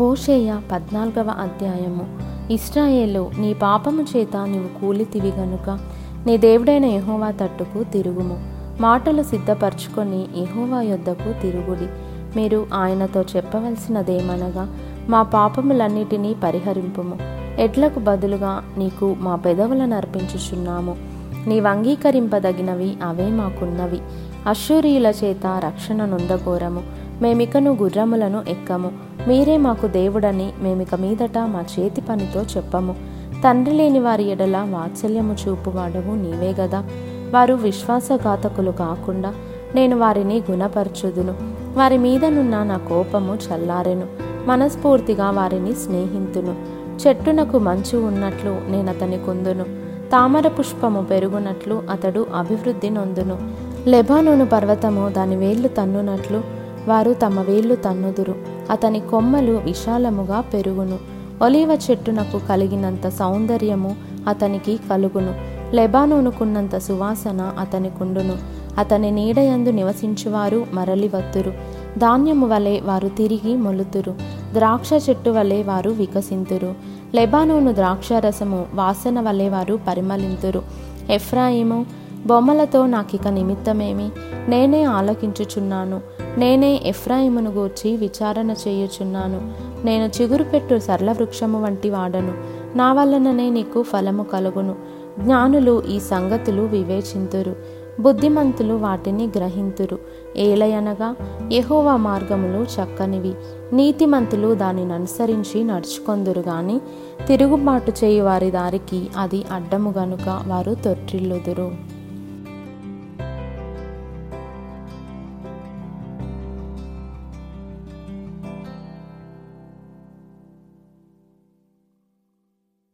హోషేయ పద్నాలుగవ అధ్యాయము. ఇస్రాయేలు నీ పాపము చేత నీవు కూలితివి గనుక నీ దేవుడైన యెహోవా తట్టుకు తిరుగుము. మాటలు సిద్ధపరచుకొని యెహోవా యొద్దకు తిరుగుడి. మీరు ఆయనతో చెప్పవలసినదేమనగా మా పాపములన్నిటినీ పరిహరింపుము. ఎడ్లకు బదులుగా నీకు మా పెదవులను అర్పించుచున్నాము. నీవు అంగీకరింపదగినవి అవే మాకున్నవి. అశ్వరీయుల చేత రక్షణ నొందగోరము మేమికను గుర్రములను ఎక్కము. మీరే మాకు దేవుడని మేమిక మీదట మా చేతి పనితో చెప్పము. తండ్రి లేని వారి ఎడల వాత్సల్యము చూపువాడవు నీవే గదా. వారు విశ్వాసఘాతకులు కాకుండా నేను వారిని గుణపరచుదును. వారి మీదనున్న నా కోపము చల్లారెను. మనస్ఫూర్తిగా వారిని స్నేహితును. చెట్టునకు మంచు ఉన్నట్లు నేను అతని కుందును. తామర పుష్పము పెరుగునట్లు అతడు అభివృద్ధి నొందును. లెబానోను పర్వతము దాని వేళ్ళు తన్నునట్లు వారు తమ వేళ్ళు తన్నుదురు. అతని కొమ్మలు విశాలముగా పెరుగును. ఒలీవ చెట్టునకు కలిగినంత సౌందర్యము అతనికి కలుగును. లెబానోనుకున్నంత సువాసన అతనికుండును. అతని నీడయందు నివసించువారు మరలివత్తురు ధాన్యము వలె వారు తిరిగి మొలుతురు. ద్రాక్ష చెట్టు వలె వారు వికసింతురు. లెబానోను ద్రాక్షారసము వాసన వలె వారు పరిమళింతురు. ఎఫ్రాయిము బొమ్మలతో నాకిక నిమిత్తమేమి? నేనే ఆలకించుచున్నాను. నేనే ఎఫ్రాయిమును గూర్చి విచారణ చేయుచున్నాను. నేను చిగురు పెట్టు సరళ వృక్షము వంటి వాడను. నా వలననే నీకు ఫలము కలుగును. జ్ఞానులు ఈ సంగతులు వివేచింతురు. బుద్ధిమంతులు వాటిని గ్రహింతురు. ఏలయనగా ఎహోవా మార్గములు చక్కనివి. నీతిమంతులు దానిని అనుసరించి నడుచుకొందురు గాని తిరుగుబాటు చేయు వారి దారికి అది అడ్డము గనుక వారు తొట్టిల్లుదురు.